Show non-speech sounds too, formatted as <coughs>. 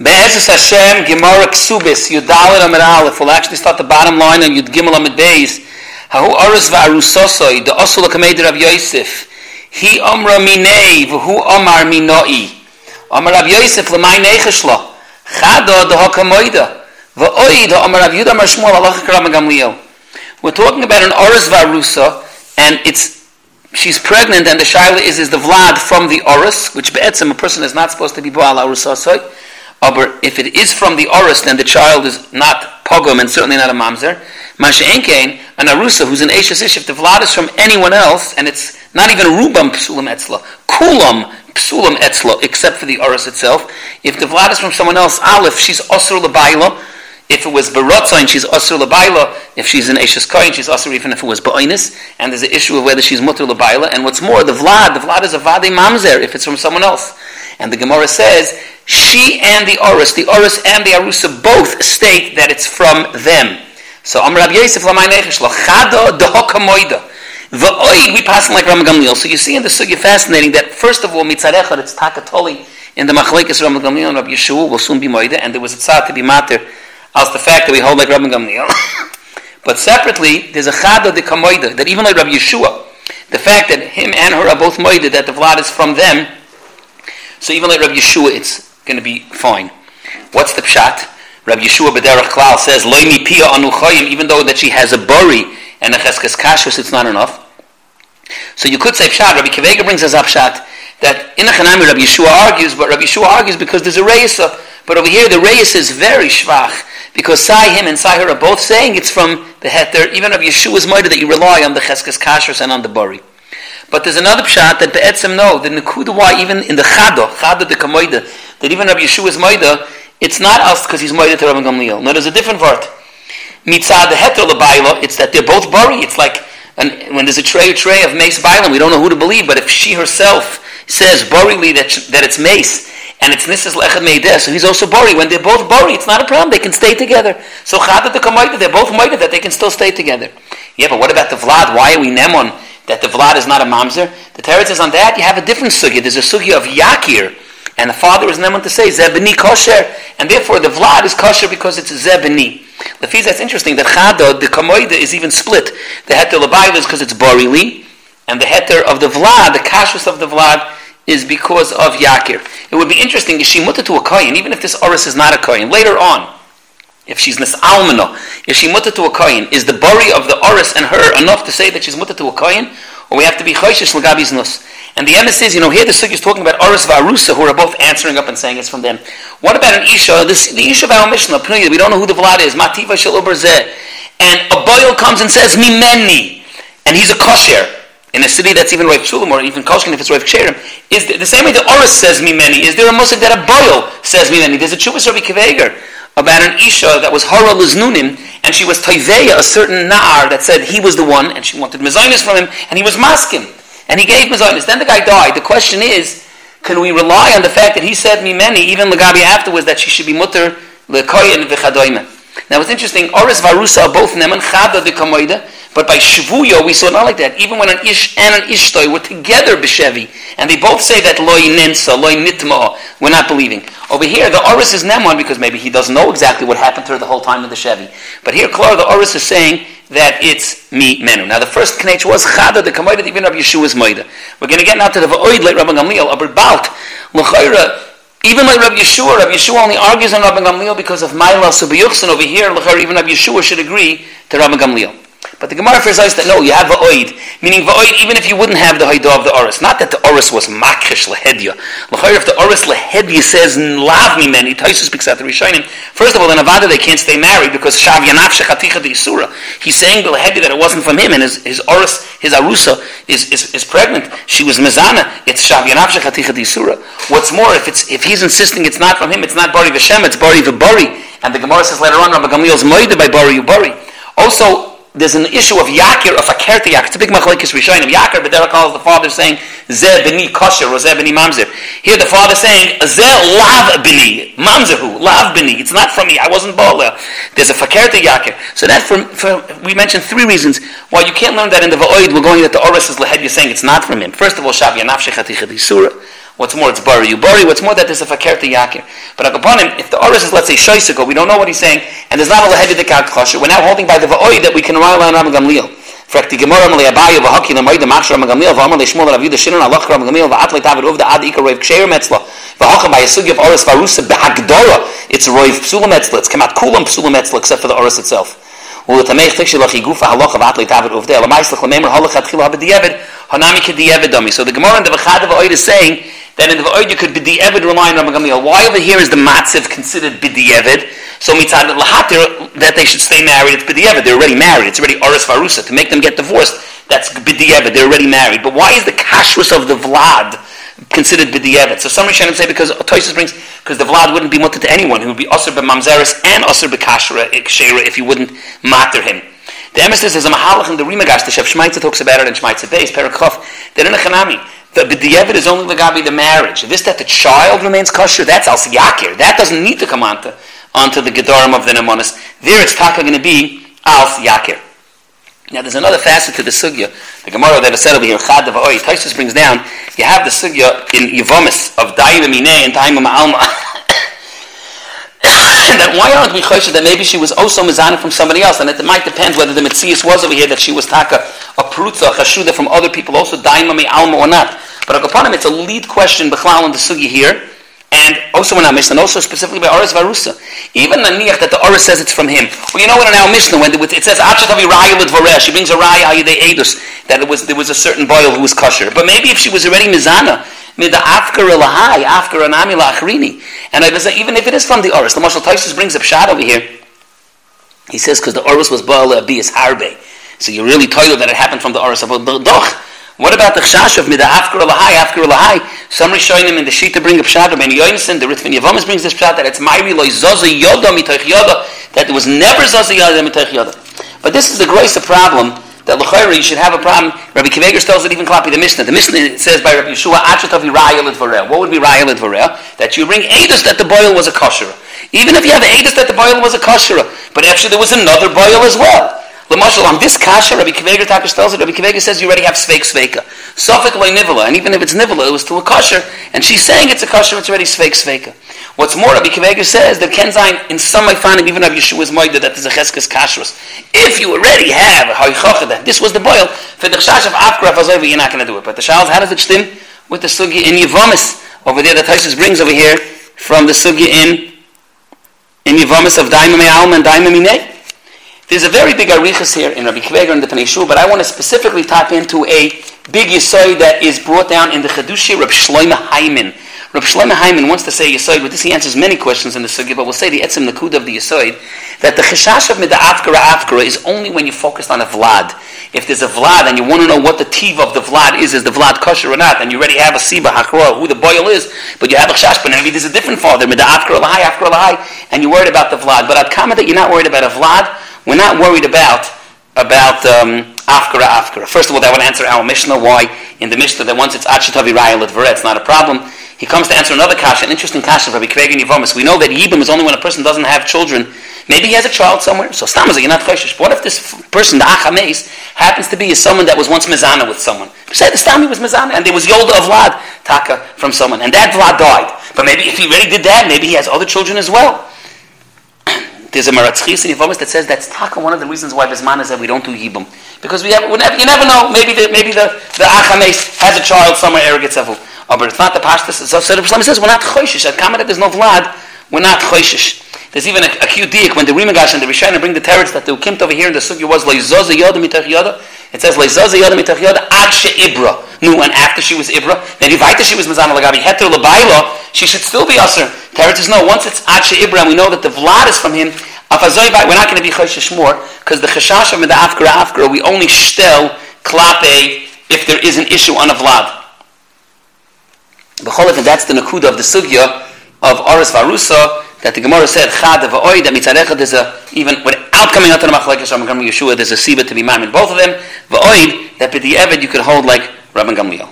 Be'ezus Hashem, Gemara Ksubis, Yudalit Amid Aleph, we'll actually start the bottom line on Yud Gimel Amid Beis. Hahu Aris Va'arusosoi, the Osul HaKamed Rav Yosef, Hi Omra Minei, V'hu Omar Minoi. Omar Rav Yosef, L'may Necheshlo, Chado de HaKamoida, V'oi de Omar Rav Yudam Shmuel, Allah Karam Gamliel. We're talking about an Oris Va'arusa, and it's she's pregnant and the shaila is is the vlad from the oris which be'etzem a person is not supposed to be ba'al arusasoi Aber if it is from the Oris, then the child is not Pogum and certainly not a Mamzer. Masha Enkein, an Arusa, who's an Eishes Ish, if the Vlad is from anyone else, and it's not even Rubam Psulam Etzla, Kulam Psulam Etzla, except for the Oris itself, if the Vlad is from someone else, Aleph, she's Osur Labaila, if it was Barotzain, she's Osur Labaila, if she's an Eishes Koyin, she's Osur even if it was Ba'inis, and there's an issue of whether she's Mutter Labaila, and what's more, the Vlad, the Vlad is a Vade Mamzer, if it's from someone else. And the Gemara says, she and the Oris, the Oris and the Arusa both state that it's from them. So Amr Rabbi Yosef Lamai Nechesh Chada Dehoka Moida. V'oid we pass like Ram Gamliel. So you see in the sugya fascinating that first of all mitzarechad it's takatoli in the machlekes Ram Gamliel and Rabbi Yeshua will soon be moida and there was a tzad to be matter as the fact that we hold like Ram Gamliel. <laughs> but separately there's a chada de kamoida that even like Rabbi Yeshua the fact that him and her are both moida that the vlad is from them so even like Rabbi Yeshua it's going to be fine. What's the pshat? Rabbi Yeshua Bederach Klal says, Loi mi pia anuchayim, even though that she has a buri and a cheskes kashrus, it's not enough. So you could say pshat. Rabbi Akiva Eiger brings us up pshat that in a chanami Rabbi Yeshua argues, but Rabbi Yeshua argues because there's a reisa. But over here the reis is very shvach because Sai him and Sai her are both saying it's from the heter. Even Rabbi Yeshua's mighty that you rely on the cheskes kashrus and on the buri. But there's another pshat that the etzem know the nekuda why even in the chado chado the kamoida that even Rabbi Yeshua's moida, it's not us because he's moida to Rabbi Gamliel. No, there's a different word. Mitzad heter lebaila, it's that they're both bari. It's like and when there's a tray, a tray of mace bailam, we don't know who to believe. But if she herself says barili that that it's mace and it's nisas lechad meideh, so he's also bari. When they're both bari, it's not a problem. They can stay together. So chada the they're both moida that they can still stay together. Yeah, but what about the vlad? Why are we nemon that the vlad is not a mamzer? The teretz is on that. You have a different sugya. There's a sugya of yakir and the father is never to say zebni kosher, and therefore the vlad is kosher because it's zebni. The fees that's interesting that chada the kamoida is even split. The heter lebayla is because it's borili, and the heter of the vlad, the kashrus of the vlad, is because of yakir. It would be interesting if she mutter to a kohen, even if this oris is not a kohen. Later on, if she's almano, if she mutter to a kohen, is the bori of the oris and her enough to say that she's mutter to a kohen, or we have to be choishish l'gabi's nus? And the emes is, you know, here the Sugya is talking about Oris Varusa, who are both answering up and saying it's from them. What about an Isha? This, the Isha of our Mishnah, we don't know who the Vlad is. Mativa Shalubar And a boil comes and says, Mimeni. And he's a kosher. In a city that's even Rav Shulam or even Koshkin if it's Rav Ksherim. Is the, the same way the Oris says Mimeni. Is there a Musik that a boil says Mimeni? There's a Chuvas Rabbi Akiva Eiger about an Isha that was Hara Liznunim, and she was Toiveya, a certain Na'ar that said he was the one, and she wanted Mezainis from him, and he was masking. And he gave Mazonis. Then the guy died. The question is, can we rely on the fact that he said me many, even Lagabi afterwards, that she should be mutter lekoyin v'chadoyme? Now it's interesting, Oris Varusa are both Neman, Chada Kamoida, but by Shavuyo we saw not like that. Even when an Ish and an Ishtoi were together B'Shevi, and they both say that Loi Ninsa, Loi Nitma, we're not believing. Over here, the Oris is Neman because maybe he doesn't know exactly what happened to her the whole time in the Shevi. But here, Clara, the Oris is saying that it's me menu. Now the first knech was chada the kamoida even Rabbi Yeshua's moida. We're going to get now to the va'oid like Rabbi Gamliel aber balt even like Rabbi Yeshua, Rabbi Yeshua only argues on Rabbi Gamliel because of Maila Subiyuchsin over here. L'chayra even Rabbi Yeshua should agree to Rabbi Gamliel. But the Gemara says that no, you have va'oid, meaning va'oid even if you wouldn't have the haidah of the oris. Not that the oris was makrish lehedya. L'chayr if the oris lehedya says lav mimeni, Taisus speaks out the Rishonim. First of all, in Avada they can't stay married because shav yanaf shechaticha isura. He's saying the lehedya that it wasn't from him, and his his oris, his arusa is, is, is pregnant. She was mezana. It's shav yanaf shechaticha isura. What's more, if it's if he's insisting it's not from him, it's not bari v'shem, it's bari v'bari. And the Gemara says later on, Rabbi Gamliel's moide by bari bari. Also, there's an issue of yakir, of akert yakir. It's a big machlekes rishonim. Yakir, but there calls the father saying, Zeh b'ni kosher, or Zeh b'ni mamzer. Here the father saying, Zeh lav b'ni, mamzehu, lav b'ni. It's not from me, I wasn't baller. There's a fakert yakir. So that, for, for, we mentioned three reasons why you can't learn that in the va'oid, we're going that the oris is lehed, you're saying it's not from him. First of all, shav yanaf shechati surah. What's more, it's bari. You bari. What's more, that there's a fakir to yakir. But upon him, if the oris is, let's say, shoisiko, we don't know what he's saying, and there's not a lehedik kosher, we're now holding by the va'oi that we can rely on Ram Gamliel. fragt die gemorge mal ja baie wa hakki na meide machs ram gamil va mal shmol ravid shinon allah ram gamil va atlet ave ov da ad ikar rev ksher metzla va hakki bei sug of oris va rusa be hagdora it's rev psul metzla it's kemat kulam psul metzla except for the oris itself atlet ave ov da la meist lach memer halach hat khila be diavad hanami ke diavad dami so the gemorge in the khad of oid is saying that in the oid you could be diavad relying on gamil why over here is the matziv considered bidiavad So mitzad that they should stay married. It's b'di'evet. They're already married. It's already oris varusa to make them get divorced. That's b'di'evet. They're already married. But why is the kashrus of the vlad considered b'di'evet? So some Rishonim say because Toysus brings because the vlad wouldn't be mutter to anyone. He would be usher b'mamzeres and usher b'kashra if you wouldn't matter him. The emissus is a mahalach in the Ri Migash. The Shef Shmaitza talks about it in Shmaitza Beis, Perakov. They're in a chanami. The b'di'evet is only the gabi the marriage. This that the child remains kosher, that's al yakir. That doesn't need to come onto, onto the Gedorim of the Nemonis. There it's taka going to be Alf Yakir. Now there's another facet to the sugya. The Gemara that I said over here, Chad Oy, Taisus brings down, you have the sugya in Yevomis of Daim Mine and Daim Alma. <coughs> that why aren't we choshed that maybe she was also mizana from somebody else, and that it might depend whether the mitzias was over here that she was taka prutza, chashuda from other people, also daimami alma or not. But him, it's a lead question b'chlal in the sugi here, and also in our Mishnah, and also specifically by Oris Varusa. Even Naniach that the Oris says it's from him. Well, you know what in our Mishnah, when it says, Achatavi Raya Lidvareh, she brings a Raya Ayidei Edus, that it was, there was a certain boil who was kosher. But maybe if she was already Mizana, the Afkar Elahai, Afkar Anami Lachrini, and I even if it is from the Oris, the Marshal Taisus brings a Shad over here, he says, because the Oris was Baal Abiyas Harbe. So you're really toilet that it happened from the Oris of Doch. What about the chash of mida afkar lahai afkar lahai? Some rishonim in the shita bring up pshat Ben Yoinson. The Ritvan Yavamas brings this pshat that it's mayri loy zaza yoda mitoich yoda that there was never zaza yoda mitoich yoda. But this is the greatest problem that l'chayra you should have a problem. Rabbi Akiva Eiger tells it even copy the Mishnah. The Mishnah says by Rabbi Yeshua achatavi raya l'dvareh. What would be raya l'dvareh? That you bring edus that the boil was a kosher. Even if you have edus that the boil was a kosher, but actually there was another boil as well. Lamashal, on this kasha, Rabbi Kiveger Takish tells it, Rabbi Kiveger says you already have sveik sveika. Suffolk loy nivela, and even if it's nivela, it was still a kasher, and she's saying it's a kasher, it's already sveik sveika. What's more, Rabbi Kiveger says that Kenzain, in some I find even Rabbi Yeshua's moida, that there's a cheskes kashrus. If you already have a hoichocha, that this was the boil, for the chash of Afkraf Azovi, you're not going to do it. But the shals, how does it stem? With the sugi in Yevomis, over there that Taisus brings over here, from the sugi in, in Yevomis of Daimam Alma and Daimam Minei. There's a very big arichas here in Rabbi Akiva Eiger and the Pnei but I want to specifically tap into a big yisoy that is brought down in the Chedushi Rabbi Shloime Heiman. Rabbi Shloime Heiman wants to say yisoy, but this he answers many questions in the sugi, but we'll say the etzim nakud of the yisoy, that the cheshash of mida afkara is only when you focused on a vlad. If there's a vlad and you want to know what the tiv of the vlad is, is the vlad kosher or not, and you already have a siba hakra, who the boil is, but you have a cheshash, but maybe there's a different father, mida afkara lahai, afkara lahai, and you're worried about the vlad. But I'd comment that you're not worried about a vlad, we're not worried about about um, afkara afkara. First of all, that would answer our Mishnah. Why in the Mishnah that once it's achitavi raya it's not a problem. He comes to answer another kasha, an interesting kasha Rabbi Kveg and Yivomis. We know that yibum is only when a person doesn't have children. Maybe he has a child somewhere. So stam you're not choshish. What if this person, the achames, happens to be someone that was once mezana with someone? The stami was mezana, and there was yolda of vlad taka from someone, and that vlad died. But maybe if he really did that, maybe he has other children as well. There's a Maratzchis in Yevomis that says that's taka one of the reasons why Bisman is that we don't do Yibum. Because we, have, we never, you never know, maybe the, maybe the, the Achames has a child somewhere, Eregetzevu. Oh, but it's not the Pashtas. So, so the Islam says we're not Choishish. At Kamarat there's no Vlad, we're not Choishish. There's even a, a cute diak when the Rimagash and the Rishayna bring the teretz that the Ukimt over here in the Sugya was Leizoza Yoda Mitach Yoda. It says Leizoza Yoda Mitach Yoda Ad Ibra. No, and after she was Ibra, then Yivaita she was Mazana Lagabi Heter Labaila, she should still be usher. Teretz is no, once it's Ad Ibra, and we know that the Vlad is from him, we're not going to be choshesh more because the chashash of the afkara afkara we only shtel klape if there is an issue on a vlad. B'chol that's the nakuda of the sugya of Aris Varusa that the Gemara said chad oid that mitzarecha there's a even without coming out to the machlekes Rabban Gamliel Yeshua there's a siba to be in both of them. V'oid that b'di'evid you could hold like Rabban Gamliel.